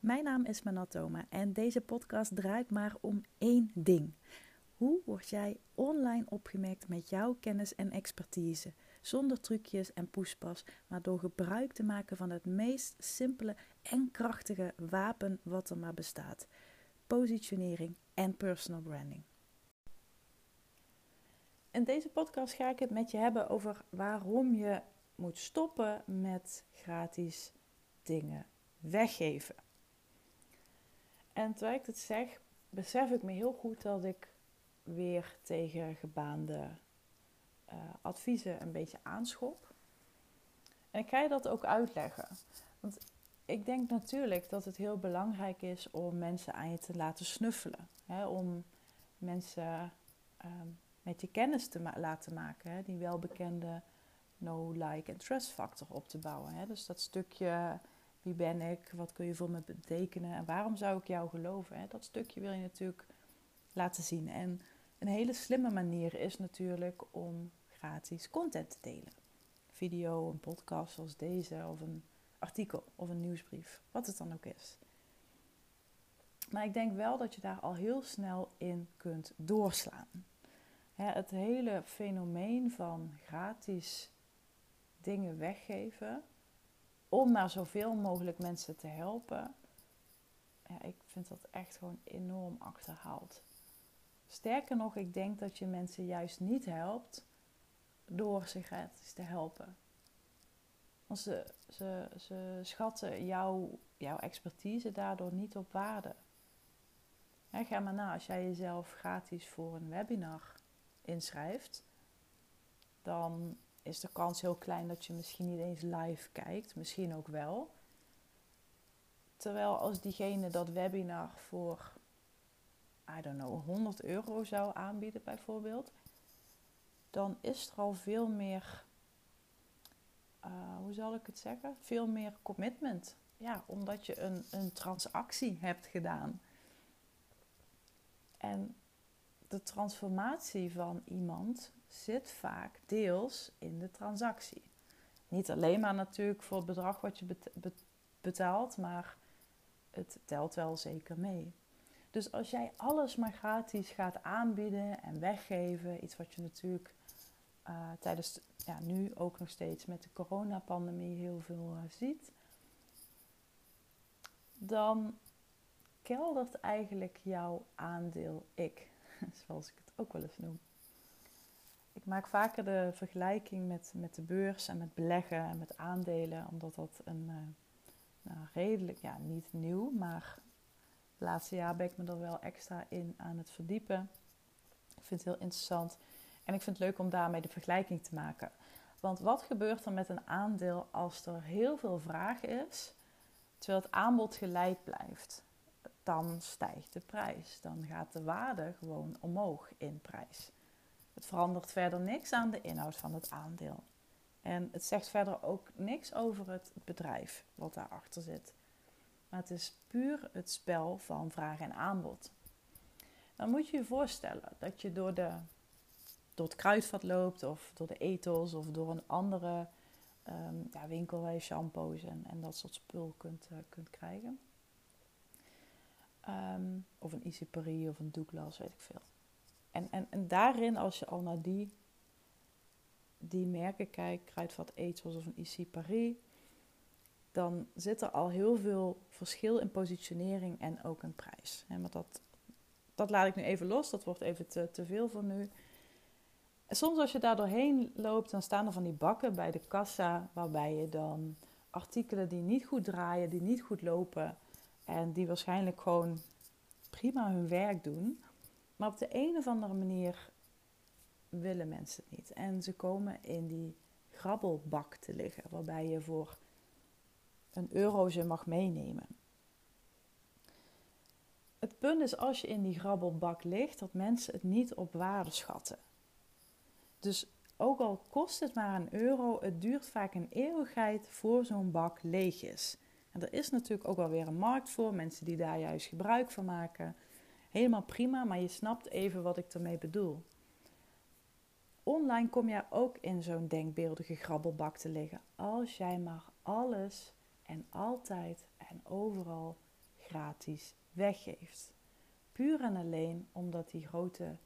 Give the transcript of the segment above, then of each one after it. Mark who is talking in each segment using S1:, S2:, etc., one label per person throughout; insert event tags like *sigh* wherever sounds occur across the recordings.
S1: Mijn naam is Manatoma en deze podcast draait maar om één ding. Hoe word jij online opgemerkt met jouw kennis en expertise? Zonder trucjes en poespas, maar door gebruik te maken van het meest simpele en krachtige wapen wat er maar bestaat: positionering en personal branding. In deze podcast ga ik het met je hebben over waarom je moet stoppen met gratis dingen weggeven. En terwijl ik het zeg, besef ik me heel goed dat ik weer tegen gebaande uh, adviezen een beetje aanschop. En ik ga je dat ook uitleggen. Want ik denk natuurlijk dat het heel belangrijk is om mensen aan je te laten snuffelen. Hè? Om mensen ehm, met je kennis te laten maken. Hè? Die welbekende no, like en trust factor op te bouwen. Hè? Dus dat stukje wie ben ik, wat kun je voor me betekenen en waarom zou ik jou geloven. Hè? Dat stukje wil je natuurlijk laten zien. En een hele slimme manier is natuurlijk om gratis content te delen. Video, een podcast zoals deze, of een artikel of een nieuwsbrief, wat het dan ook is. Maar ik denk wel dat je daar al heel snel in kunt doorslaan. Het hele fenomeen van gratis dingen weggeven om maar zoveel mogelijk mensen te helpen, ja, ik vind dat echt gewoon enorm achterhaald. Sterker nog, ik denk dat je mensen juist niet helpt door ze gratis te helpen. Want ze, ze, ze schatten jouw, jouw expertise daardoor niet op waarde. ga maar na, als jij jezelf gratis voor een webinar inschrijft, dan is de kans heel klein dat je misschien niet eens live kijkt. Misschien ook wel. Terwijl als diegene dat webinar voor, I don't know, 100 euro zou aanbieden bijvoorbeeld, dan is er al veel meer, uh, hoe zal ik het zeggen? Veel meer commitment. Ja, omdat je een, een transactie hebt gedaan. En de transformatie van iemand zit vaak deels in de transactie. Niet alleen maar natuurlijk voor het bedrag wat je betaalt, maar het telt wel zeker mee. Dus als jij alles maar gratis gaat aanbieden en weggeven, iets wat je natuurlijk uh, tijdens, ja, nu ook nog steeds met de coronapandemie heel veel uh, ziet, dan keldert eigenlijk jouw aandeel ik, *laughs* zoals ik het ook wel eens noem ik maak vaker de vergelijking met, met de beurs en met beleggen en met aandelen, omdat dat een uh, nou, redelijk, ja, niet nieuw, maar het laatste jaar ben ik me er wel extra in aan het verdiepen. Ik vind het heel interessant en ik vind het leuk om daarmee de vergelijking te maken. Want wat gebeurt er met een aandeel als er heel veel vraag is, terwijl het aanbod gelijk blijft? Dan stijgt de prijs. Dan gaat de waarde gewoon omhoog in prijs. Het verandert verder niks aan de inhoud van het aandeel. En het zegt verder ook niks over het bedrijf wat daarachter zit. Maar het is puur het spel van vraag en aanbod. Dan moet je je voorstellen dat je door, de, door het kruidvat loopt, of door de ethos, of door een andere um, ja, winkel waar je shampoos en, en dat soort spul kunt, uh, kunt krijgen. Um, of een Easy Paris of een Douglas, weet ik veel. En, en, en daarin, als je al naar die, die merken kijkt, Kruidvat Ethos of een IC Paris, dan zit er al heel veel verschil in positionering en ook een prijs. maar dat, dat laat ik nu even los, dat wordt even te, te veel voor nu. En soms als je daar doorheen loopt, dan staan er van die bakken bij de kassa, waarbij je dan artikelen die niet goed draaien, die niet goed lopen en die waarschijnlijk gewoon prima hun werk doen, maar op de een of andere manier willen mensen het niet. En ze komen in die grabbelbak te liggen, waarbij je voor een euro ze mag meenemen. Het punt is als je in die grabbelbak ligt, dat mensen het niet op waarde schatten. Dus ook al kost het maar een euro, het duurt vaak een eeuwigheid voor zo'n bak leeg is. En er is natuurlijk ook wel weer een markt voor, mensen die daar juist gebruik van maken helemaal prima, maar je snapt even wat ik ermee bedoel. online kom jij ook in zo'n denkbeeldige grabbelbak te liggen. Als jij maar alles en altijd en overal gratis weggeeft. Puur en alleen omdat die grote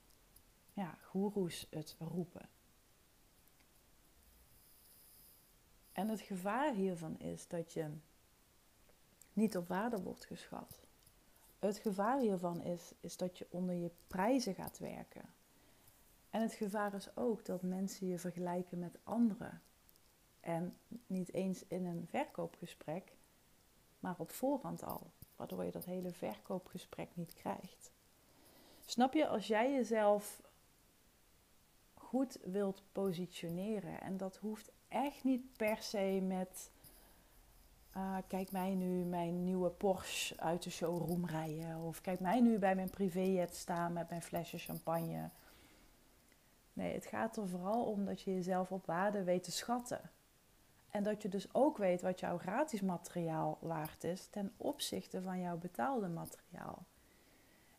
S1: ja, goeroes het roepen. En het gevaar hiervan is dat je niet op waarde wordt geschat. Het gevaar hiervan is, is dat je onder je prijzen gaat werken. En het gevaar is ook dat mensen je vergelijken met anderen. En niet eens in een verkoopgesprek, maar op voorhand al. Waardoor je dat hele verkoopgesprek niet krijgt. Snap je, als jij jezelf goed wilt positioneren, en dat hoeft echt niet per se met. Uh, kijk mij nu mijn nieuwe Porsche uit de showroom rijden. Of kijk mij nu bij mijn privéjet staan met mijn flesje champagne. Nee, het gaat er vooral om dat je jezelf op waarde weet te schatten. En dat je dus ook weet wat jouw gratis materiaal waard is ten opzichte van jouw betaalde materiaal.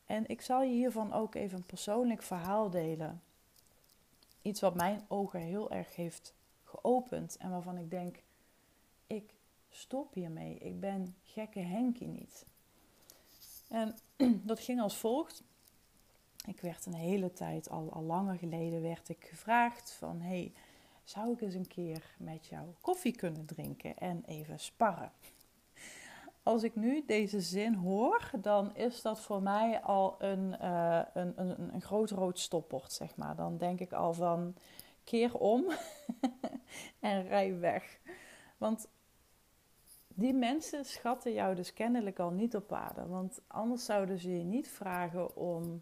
S1: En ik zal je hiervan ook even een persoonlijk verhaal delen. Iets wat mijn ogen heel erg heeft geopend en waarvan ik denk: stop hiermee. Ik ben gekke Henkie niet. En *clears throat* dat ging als volgt. Ik werd een hele tijd, al, al langer geleden, werd ik gevraagd van... Hey, zou ik eens een keer met jou koffie kunnen drinken en even sparren? *laughs* Als ik nu deze zin hoor, dan is dat voor mij al een, een, een, een groot rood stopbord, zeg maar. Dan denk ik al van, keer om *laughs* en rij weg. Want die mensen schatten jou dus kennelijk al niet op waarde. Want anders zouden ze je niet vragen om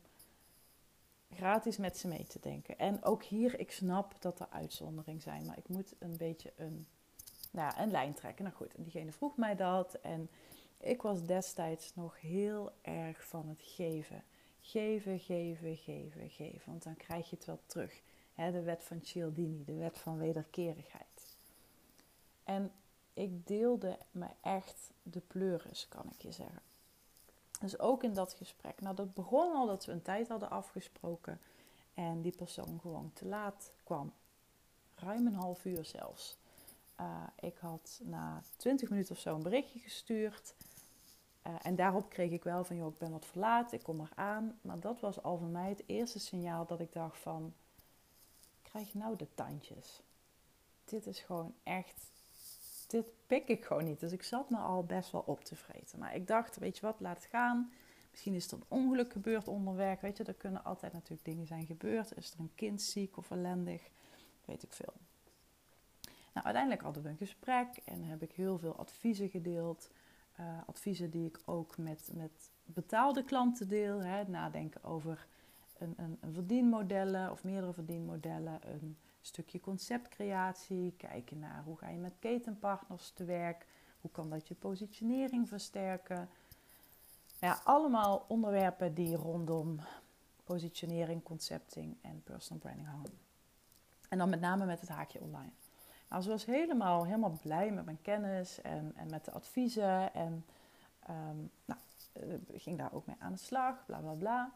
S1: gratis met ze mee te denken. En ook hier, ik snap dat er uitzonderingen zijn, maar ik moet een beetje een, nou ja, een lijn trekken. Nou goed, en diegene vroeg mij dat en ik was destijds nog heel erg van het geven. Geven, geven, geven, geven, want dan krijg je het wel terug. de wet van Cialdini, de wet van wederkerigheid. En ik deelde me echt de pleuris, kan ik je zeggen. Dus ook in dat gesprek. Nou, dat begon al dat we een tijd hadden afgesproken en die persoon gewoon te laat kwam. Ruim een half uur zelfs. Uh, ik had na 20 minuten of zo een berichtje gestuurd. Uh, en daarop kreeg ik wel van, joh, ik ben wat verlaat, ik kom eraan. Maar dat was al voor mij het eerste signaal dat ik dacht van, krijg nou de tandjes. Dit is gewoon echt dit pik ik gewoon niet. Dus ik zat me al best wel op te vreten. Maar ik dacht, weet je wat, laat het gaan. Misschien is er een ongeluk gebeurd onderweg. Weet je, er kunnen altijd natuurlijk dingen zijn gebeurd. Is er een kind ziek of ellendig? Weet ik veel. Nou, uiteindelijk hadden we een gesprek en heb ik heel veel adviezen gedeeld. Uh, adviezen die ik ook met, met betaalde klanten deel. Hè. Nadenken over een, een, een verdienmodellen of meerdere verdienmodellen. Een stukje conceptcreatie, kijken naar hoe ga je met ketenpartners te werk, hoe kan dat je positionering versterken. Ja, allemaal onderwerpen die rondom positionering, concepting en personal branding hangen. En dan met name met het haakje online. Nou, ze was helemaal, helemaal blij met mijn kennis en, en met de adviezen. En um, nou, eh, ging daar ook mee aan de slag, bla bla bla.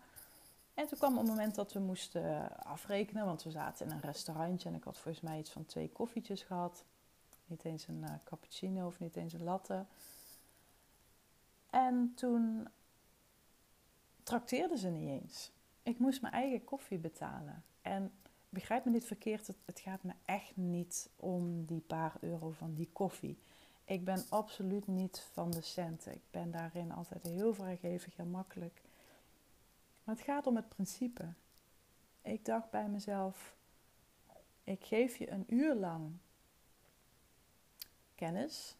S1: En toen kwam het moment dat we moesten afrekenen, want we zaten in een restaurantje en ik had volgens mij iets van twee koffietjes gehad. Niet eens een uh, cappuccino of niet eens een latte. En toen trakteerden ze niet eens. Ik moest mijn eigen koffie betalen. En begrijp me niet verkeerd, het, het gaat me echt niet om die paar euro van die koffie. Ik ben absoluut niet van de centen. Ik ben daarin altijd heel vrijgevig en makkelijk. Maar het gaat om het principe. Ik dacht bij mezelf: ik geef je een uur lang kennis,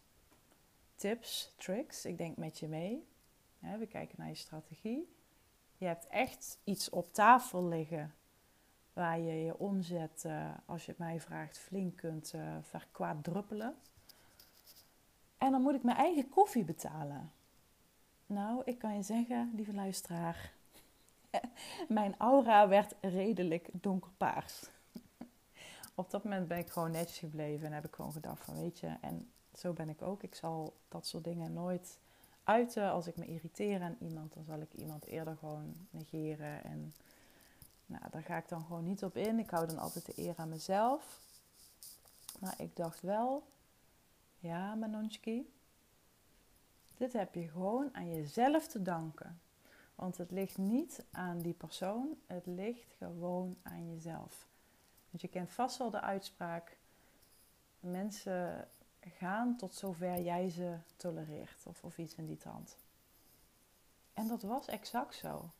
S1: tips, tricks. Ik denk met je mee. we kijken naar je strategie. Je hebt echt iets op tafel liggen waar je je omzet, uh, als je het mij vraagt, flink kunt uh, verkwaadruppelen. En dan moet ik mijn eigen koffie betalen. Nou, ik kan je zeggen, lieve luisteraar, *laughs* mijn aura werd redelijk donkerpaars. *laughs* Op dat moment ben ik gewoon netjes gebleven en heb ik gewoon gedacht van weet je, en zo ben ik ook. Ik zal dat soort dingen nooit uiten. Als ik me irriteer aan iemand, dan zal ik iemand eerder gewoon negeren. En Nou, daar ga ik dan gewoon niet op in. Ik hou dan altijd de eer aan mezelf. Maar ik dacht wel, ja, Manonski, dit heb je gewoon aan jezelf te danken. Want het ligt niet aan die persoon, het ligt gewoon aan jezelf. Want je kent vast wel de uitspraak: mensen gaan tot zover jij ze tolereert, of, of iets in die trant. En dat was exact zo.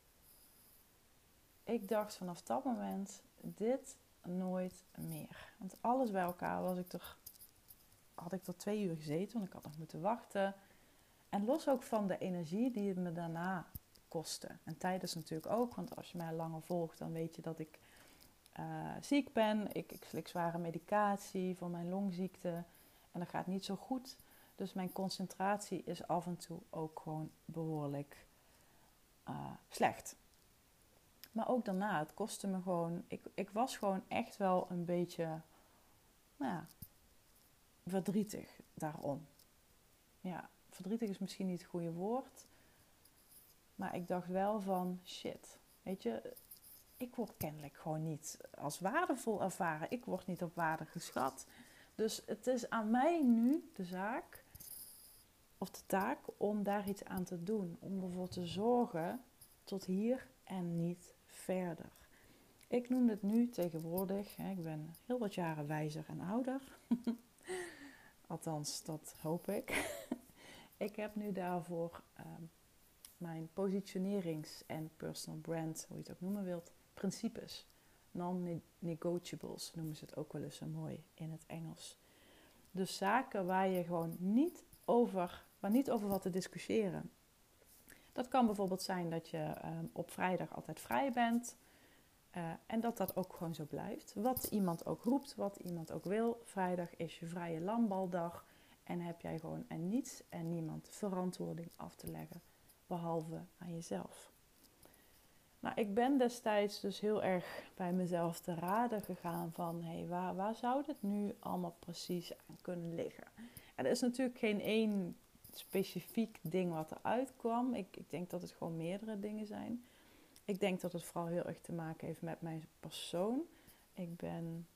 S1: Ik dacht vanaf dat moment: dit nooit meer. Want alles bij elkaar was ik er, had ik er twee uur gezeten, want ik had nog moeten wachten. En los ook van de energie die het me daarna kostte. En tijdens natuurlijk ook, want als je mij langer volgt, dan weet je dat ik uh, ziek ben. Ik, ik slik zware medicatie voor mijn longziekte. En dat gaat niet zo goed. Dus mijn concentratie is af en toe ook gewoon behoorlijk uh, slecht. Maar ook daarna, het kostte me gewoon. Ik, ik was gewoon echt wel een beetje nou ja, verdrietig daarom. Ja, verdrietig is misschien niet het goede woord. Maar ik dacht wel van shit. Weet je, ik word kennelijk gewoon niet als waardevol ervaren. Ik word niet op waarde geschat. Dus het is aan mij nu de zaak, of de taak, om daar iets aan te doen. Om ervoor te zorgen tot hier en niet verder. Ik noem het nu tegenwoordig, hè, ik ben heel wat jaren wijzer en ouder. *laughs* Althans, dat hoop ik. *laughs* ik heb nu daarvoor um, mijn positionerings- en personal brand, hoe je het ook noemen wilt, principes. Non-negotiables noemen ze het ook wel eens zo mooi in het Engels. Dus zaken waar je gewoon niet over, waar niet over wat te discussiëren. Dat kan bijvoorbeeld zijn dat je um, op vrijdag altijd vrij bent. Uh, en dat dat ook gewoon zo blijft. Wat iemand ook roept, wat iemand ook wil. Vrijdag is je vrije landbaldag. En heb jij gewoon aan niets en niemand verantwoording af te leggen. Behalve aan jezelf. Nou, ik ben destijds dus heel erg bij mezelf te raden gegaan van... hé, hey, waar, waar zou dit nu allemaal precies aan kunnen liggen? En er is natuurlijk geen één specifiek ding wat eruit kwam. Ik, ik denk dat het gewoon meerdere dingen zijn. Ik denk dat het vooral heel erg te maken heeft met mijn persoon. Ik ben...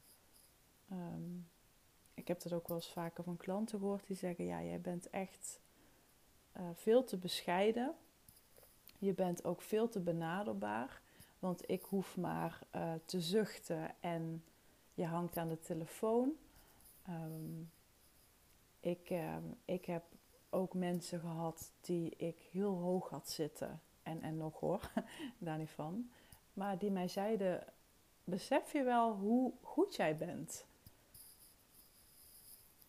S1: Um, ik heb dat ook wel eens vaker van klanten gehoord die zeggen... ja, jij bent echt uh, veel te bescheiden je bent ook veel te benaderbaar. Want ik hoef maar uh, te zuchten en je hangt aan de telefoon. Um, ik, uh, ik heb ook mensen gehad die ik heel hoog had zitten. En, en nog hoor, *laughs* daar niet van. Maar die mij zeiden: Besef je wel hoe goed jij bent?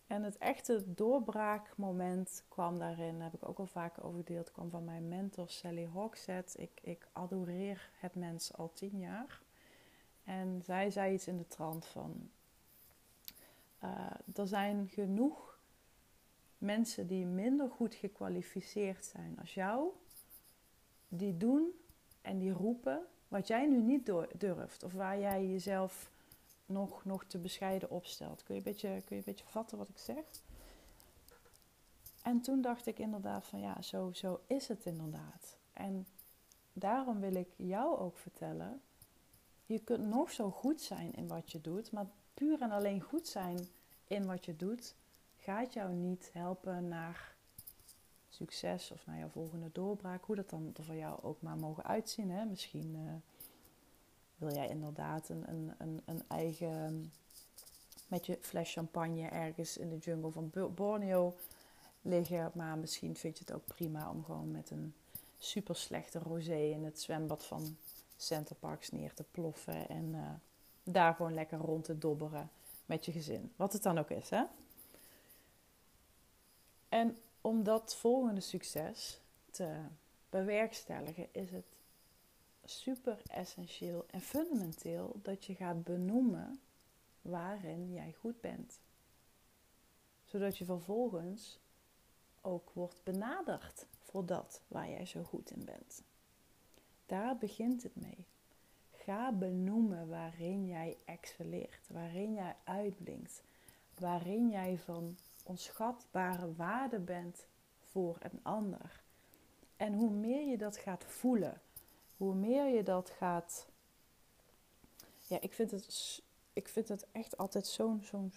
S1: En het echte doorbraakmoment kwam daarin, heb ik ook al vaker over gedeeld, kwam van mijn mentor Sally Hogsett. Ik, ik adoreer het mens al tien jaar. En zij zei iets in de trant van, uh, er zijn genoeg mensen die minder goed gekwalificeerd zijn als jou, die doen en die roepen wat jij nu niet durft. Of waar jij jezelf nog, nog te bescheiden opstelt. Kun je, een beetje, kun je een beetje vatten wat ik zeg? En toen dacht ik inderdaad van ja, zo, zo is het inderdaad. En daarom wil ik jou ook vertellen, je kunt nog zo goed zijn in wat je doet, maar puur en alleen goed zijn in wat je doet, gaat jou niet helpen naar succes of naar jouw volgende doorbraak. Hoe dat dan voor jou ook maar mogen uitzien. Hè? Misschien uh, wil jij inderdaad een, een, een, een eigen met je fles champagne ergens in de jungle van Borneo liggen. Maar misschien vind je het ook prima om gewoon met een super slechte rosé in het zwembad van Center Parks neer te ploffen. En uh, daar gewoon lekker rond te dobberen met je gezin. Wat het dan ook is, hè? En om dat volgende succes te bewerkstelligen, is het super essentieel en fundamenteel dat je gaat benoemen waarin jij goed bent. Zodat je vervolgens ook wordt benaderd voor dat waar jij zo goed in bent. Daar begint het mee. Ga benoemen waarin jij excelleert, waarin jij uitblinkt, waarin jij van onschatbare waarde bent voor een ander. En hoe meer je dat gaat voelen, hoe meer je dat gaat ja, ik vind het, ik vind het echt altijd zo'n zo'n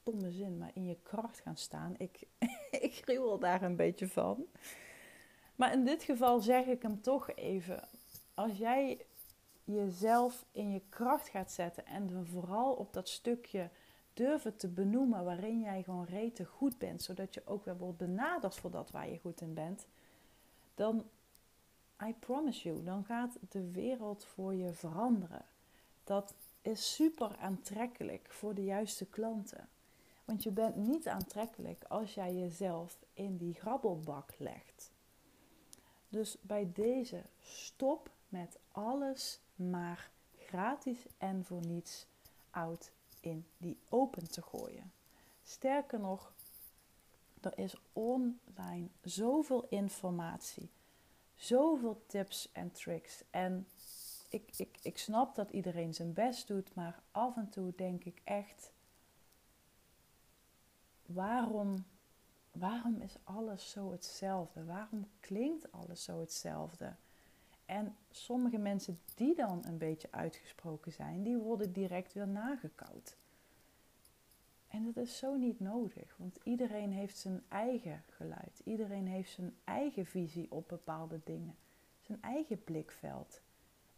S1: stomme zin, maar in je kracht gaan staan. Ik, *laughs* ik gruwel daar een beetje van. Maar in dit geval zeg ik hem toch even. Als jij jezelf in je kracht gaat zetten en vooral op dat stukje durven te benoemen waarin jij gewoon rete goed bent, zodat je ook weer wordt benaderd voor dat waar je goed in bent, dan, I promise you, dan gaat de wereld voor je veranderen. Dat is super aantrekkelijk voor de juiste klanten. Want je bent niet aantrekkelijk als jij jezelf in die grabbelbak legt. Dus bij deze stop met alles maar gratis en voor niets oud in die open te gooien. Sterker nog, er is online zoveel informatie, zoveel tips en tricks. En ik, ik, ik snap dat iedereen zijn best doet, maar af en toe denk ik echt: waarom, waarom is alles zo hetzelfde? Waarom klinkt alles zo hetzelfde? En sommige mensen die dan een beetje uitgesproken zijn, die worden direct weer nagekoud. En dat is zo niet nodig, want iedereen heeft zijn eigen geluid. Iedereen heeft zijn eigen visie op bepaalde dingen. Zijn eigen blikveld.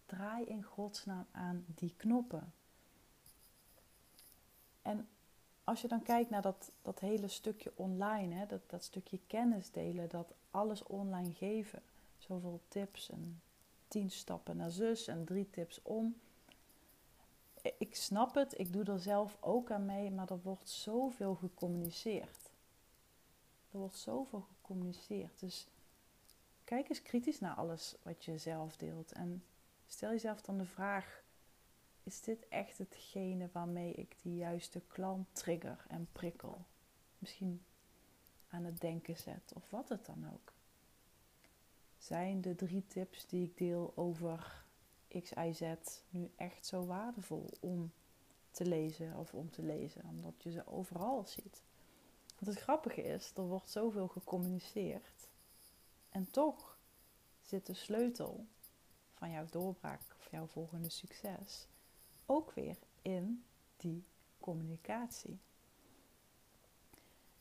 S1: Draai in godsnaam aan die knoppen. En als je dan kijkt naar dat, dat hele stukje online, hè, dat, dat stukje kennis delen, dat alles online geven. Zoveel tips en tien stappen naar zus en drie tips om. Ik snap het, ik doe er zelf ook aan mee, maar er wordt zoveel gecommuniceerd. Er wordt zoveel gecommuniceerd. Dus kijk eens kritisch naar alles wat je zelf deelt. En stel jezelf dan de vraag: is dit echt hetgene waarmee ik die juiste klant trigger en prikkel? Misschien aan het denken zet of wat het dan ook zijn de drie tips die ik deel over X, Y, Z nu echt zo waardevol om te lezen of om te lezen, omdat je ze overal ziet. Want het grappige is, er wordt zoveel gecommuniceerd en toch zit de sleutel van jouw doorbraak of jouw volgende succes ook weer in die communicatie.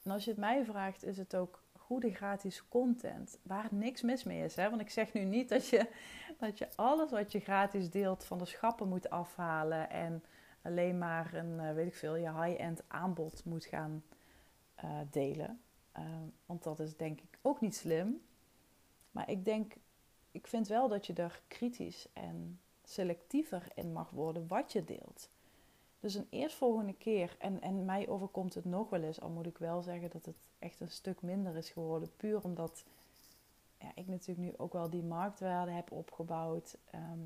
S1: En als je het mij vraagt, is het ook goede gratis content waar niks mis mee is. Hè? Want ik zeg nu niet dat je, dat je alles wat je gratis deelt van de schappen moet afhalen en alleen maar een, eh, weet ik veel, je high-end aanbod moet gaan uh, delen. Uh, want dat is denk ik ook niet slim. Maar ik denk, ik vind wel dat je er kritisch en selectiever in mag worden wat je deelt. Dus een eerstvolgende keer, en, en mij overkomt het nog wel eens, al moet ik wel zeggen dat het echt een stuk minder is geworden. Puur omdat ja, ik natuurlijk nu ook wel die marktwaarde heb opgebouwd. Ehm,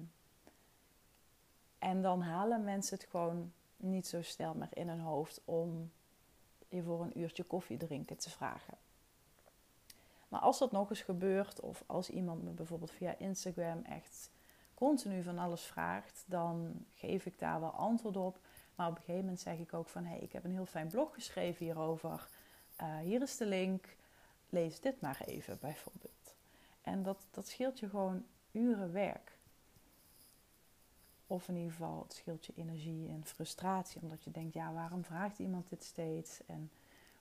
S1: en dan halen mensen het gewoon niet zo snel meer in hun hoofd om je voor een uurtje koffie drinken te vragen. Maar als dat nog eens gebeurt, of als iemand me bijvoorbeeld via Instagram echt continu van alles vraagt, dan geef ik daar wel antwoord op. Maar op een gegeven moment zeg ik ook van hé, hey, ik heb een heel fijn blog geschreven hierover. Uh, hier is de link. Lees dit maar even bijvoorbeeld. En dat, dat scheelt je gewoon uren werk. Of in ieder geval, het scheelt je energie en frustratie. Omdat je denkt, ja, waarom vraagt iemand dit steeds? En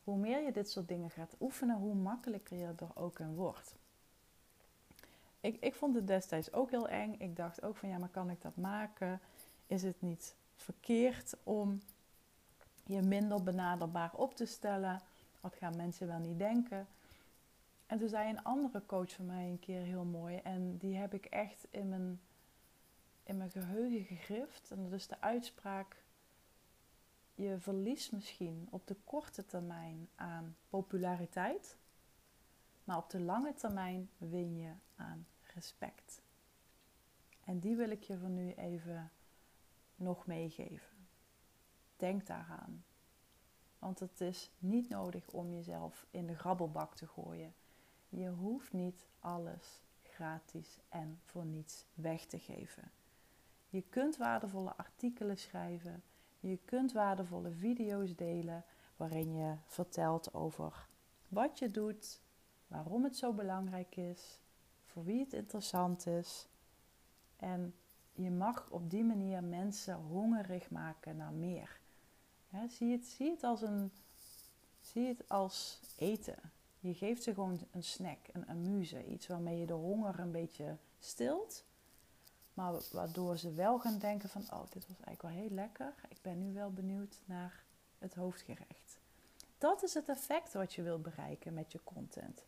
S1: hoe meer je dit soort dingen gaat oefenen, hoe makkelijker je er ook in wordt. Ik, ik vond het destijds ook heel eng. Ik dacht ook van, ja, maar kan ik dat maken? Is het niet verkeerd om je minder benaderbaar op te stellen? Wat gaan mensen wel niet denken? En toen zei een andere coach van mij een keer heel mooi. En die heb ik echt in mijn, in mijn geheugen gegrift. En dat is de uitspraak. Je verliest misschien op de korte termijn aan populariteit. Maar op de lange termijn win je aan respect. En die wil ik je voor nu even nog meegeven. Denk daaraan. Want het is niet nodig om jezelf in de grabbelbak te gooien. Je hoeft niet alles gratis en voor niets weg te geven. Je kunt waardevolle artikelen schrijven. Je kunt waardevolle video's delen waarin je vertelt over wat je doet, waarom het zo belangrijk is, voor wie het interessant is. En je mag op die manier mensen hongerig maken naar meer. Zie, het, zie, het als een, zie het als eten. Je geeft ze gewoon een snack, een amuse, iets waarmee je de honger een beetje stilt. Maar waardoor ze wel gaan denken van, oh, dit was eigenlijk wel heel lekker. Ik ben nu wel benieuwd naar het hoofdgerecht. Dat is het effect wat je wilt bereiken met je content.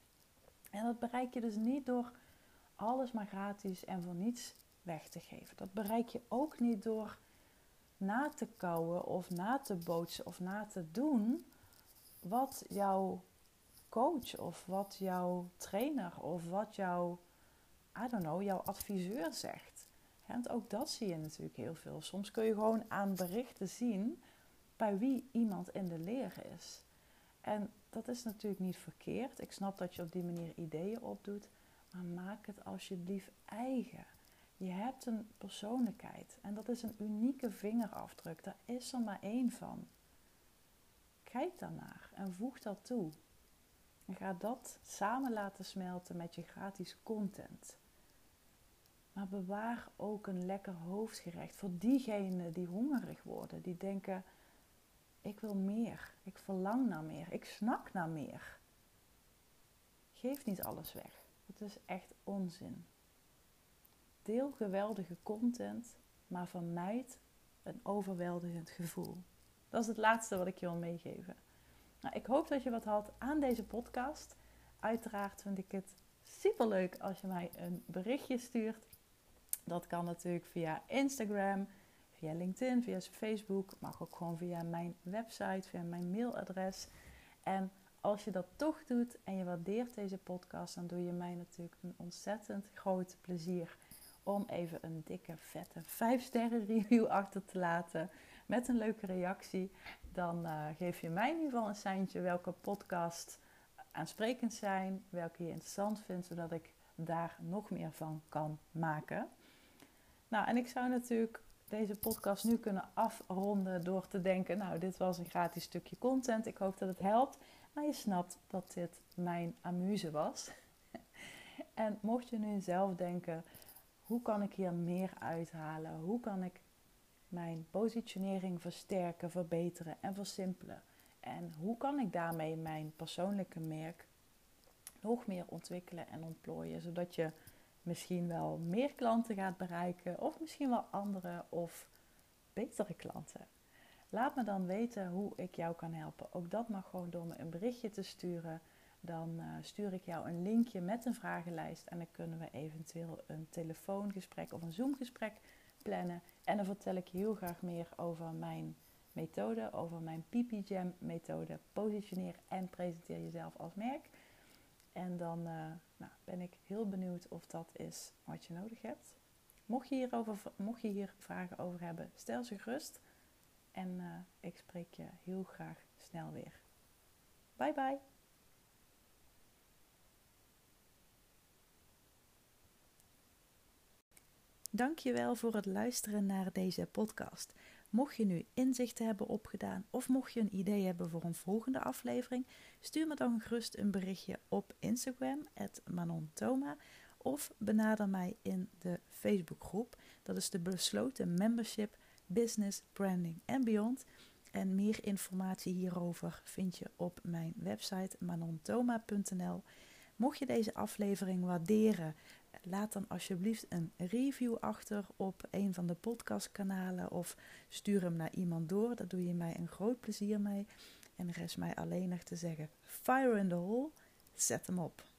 S1: En dat bereik je dus niet door alles maar gratis en voor niets weg te geven. Dat bereik je ook niet door na te kouwen of na te bootsen of na te doen wat jouw coach of wat jouw trainer of wat jouw, I don't know, jouw adviseur zegt. Want ook dat zie je natuurlijk heel veel. Soms kun je gewoon aan berichten zien bij wie iemand in de leer is. En dat is natuurlijk niet verkeerd. Ik snap dat je op die manier ideeën opdoet. Maar maak het alsjeblieft eigen. Je hebt een persoonlijkheid en dat is een unieke vingerafdruk. Daar is er maar één van. Kijk daarnaar en voeg dat toe. En ga dat samen laten smelten met je gratis content. Maar bewaar ook een lekker hoofdgerecht voor diegenen die hongerig worden, die denken: ik wil meer, ik verlang naar meer, ik snak naar meer. Geef niet alles weg. Het is echt onzin. Deel geweldige content, maar vermijd een overweldigend gevoel. Dat is het laatste wat ik je wil meegeven. Nou, ik hoop dat je wat had aan deze podcast. Uiteraard vind ik het super leuk als je mij een berichtje stuurt. Dat kan natuurlijk via Instagram, via LinkedIn, via Facebook. Mag ook gewoon via mijn website, via mijn mailadres. En als je dat toch doet en je waardeert deze podcast, dan doe je mij natuurlijk een ontzettend groot plezier om even een dikke, vette 5 sterren review achter te laten met een leuke reactie. Dan uh, geef je mij in ieder geval een seintje welke podcast aansprekend zijn, welke je interessant vindt, zodat ik daar nog meer van kan maken. Nou, en ik zou natuurlijk deze podcast nu kunnen afronden door te denken: Nou, dit was een gratis stukje content. Ik hoop dat het helpt. Maar je snapt dat dit mijn amuse was. *laughs* en mocht je nu zelf denken: hoe kan ik hier meer uithalen? Hoe kan ik mijn positionering versterken, verbeteren en versimpelen? En hoe kan ik daarmee mijn persoonlijke merk nog meer ontwikkelen en ontplooien, zodat je misschien wel meer klanten gaat bereiken, of misschien wel andere of betere klanten. Laat me dan weten hoe ik jou kan helpen. Ook dat mag gewoon door me een berichtje te sturen. Dan uh, stuur ik jou een linkje met een vragenlijst en dan kunnen we eventueel een telefoongesprek of een Zoomgesprek plannen. En dan vertel ik heel graag meer over mijn methode, over mijn PP Jam methode. Positioneer en presenteer jezelf als merk. En dan uh, nou, ben ik heel benieuwd of dat is wat je nodig hebt. Mocht je, mocht je hier vragen over hebben, stel ze gerust. En uh, ik spreek je heel graag snel weer. Bye bye. Dankjewel voor het luisteren naar deze podcast. Mocht je nu inzichten hebben opgedaan of mocht je een idee hebben voor een volgende aflevering, stuur me dan gerust een berichtje op Instagram, @manontoma, of benader mij in de Facebookgroep. Dat is de besloten membership Business, Branding en Beyond. En meer informatie hierover vind je op mijn website manontoma.nl. Mocht je deze aflevering waarderen, laat dan alsjeblieft een review achter op een van de podcastkanalen of stuur hem naar iemand door. Daar doe je mij een groot plezier mee. En rest mij alleen nog te zeggen: Fire in the hole, zet hem op.